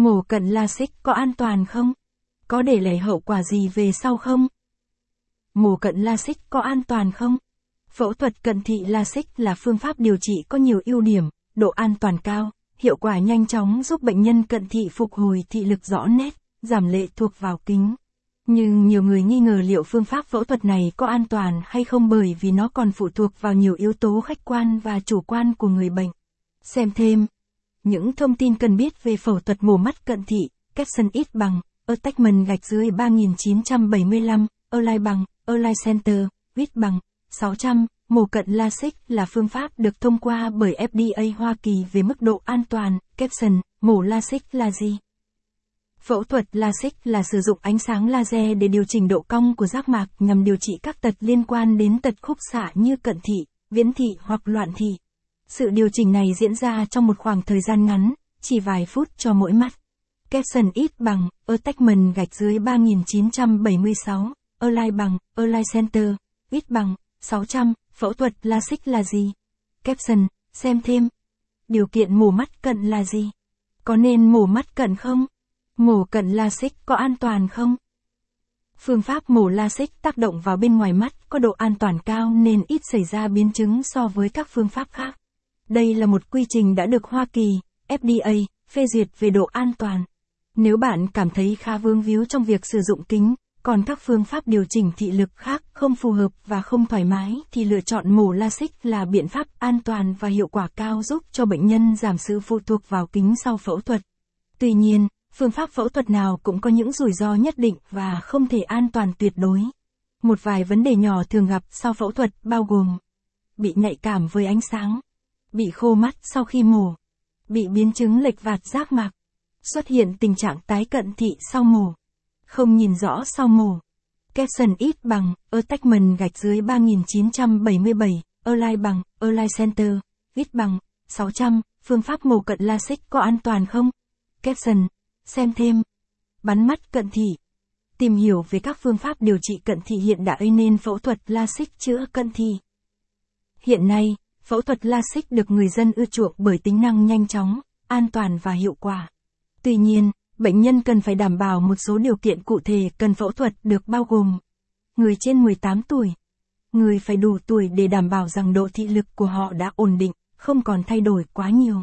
Mổ cận LASIK có an toàn không? Có để lại hậu quả gì về sau không? Mổ cận LASIK có an toàn không? Phẫu thuật cận thị LASIK là phương pháp điều trị có nhiều ưu điểm, độ an toàn cao, hiệu quả nhanh chóng giúp bệnh nhân cận thị phục hồi thị lực rõ nét, giảm lệ thuộc vào kính. Nhưng nhiều người nghi ngờ liệu phương pháp phẫu thuật này có an toàn hay không bởi vì nó còn phụ thuộc vào nhiều yếu tố khách quan và chủ quan của người bệnh. Xem thêm. Những thông tin cần biết về phẫu thuật mổ mắt cận thị, caption ít bằng, attachment gạch dưới 3975, align bằng, align center, width bằng, 600, mổ cận LASIK là phương pháp được thông qua bởi FDA Hoa Kỳ về mức độ an toàn, caption, mổ LASIK là gì? Phẫu thuật LASIK là sử dụng ánh sáng laser để điều chỉnh độ cong của giác mạc nhằm điều trị các tật liên quan đến tật khúc xạ như cận thị, viễn thị hoặc loạn thị. Sự điều chỉnh này diễn ra trong một khoảng thời gian ngắn, chỉ vài phút cho mỗi mắt. Caption ít bằng, attachment gạch dưới 3976, align bằng, align center, ít bằng, 600, phẫu thuật LASIK là gì? Caption, xem thêm. Điều kiện mổ mắt cận là gì? Có nên mổ mắt cận không? Mổ cận LASIK có an toàn không? Phương pháp mổ LASIK tác động vào bên ngoài mắt có độ an toàn cao nên ít xảy ra biến chứng so với các phương pháp khác. Đây là một quy trình đã được Hoa Kỳ, FDA, phê duyệt về độ an toàn. Nếu bạn cảm thấy khá vương víu trong việc sử dụng kính, còn các phương pháp điều chỉnh thị lực khác không phù hợp và không thoải mái thì lựa chọn mổ LASIK là biện pháp an toàn và hiệu quả cao giúp cho bệnh nhân giảm sự phụ thuộc vào kính sau phẫu thuật. Tuy nhiên, phương pháp phẫu thuật nào cũng có những rủi ro nhất định và không thể an toàn tuyệt đối. Một vài vấn đề nhỏ thường gặp sau phẫu thuật bao gồm bị nhạy cảm với ánh sáng, bị khô mắt sau khi mổ, bị biến chứng lệch vạt giác mạc, xuất hiện tình trạng tái cận thị sau mổ, không nhìn rõ sau mổ. Capson ít bằng, attachment gạch dưới 3977, align bằng, align center, ít bằng, 600, phương pháp mổ cận LASIK có an toàn không? Capson, xem thêm. Bắn mắt cận thị. Tìm hiểu về các phương pháp điều trị cận thị hiện đại nên phẫu thuật LASIK chữa cận thị. Hiện nay, phẫu thuật LASIK được người dân ưa chuộng bởi tính năng nhanh chóng, an toàn và hiệu quả. Tuy nhiên, bệnh nhân cần phải đảm bảo một số điều kiện cụ thể cần phẫu thuật được bao gồm người trên 18 tuổi. Người phải đủ tuổi để đảm bảo rằng độ thị lực của họ đã ổn định, không còn thay đổi quá nhiều.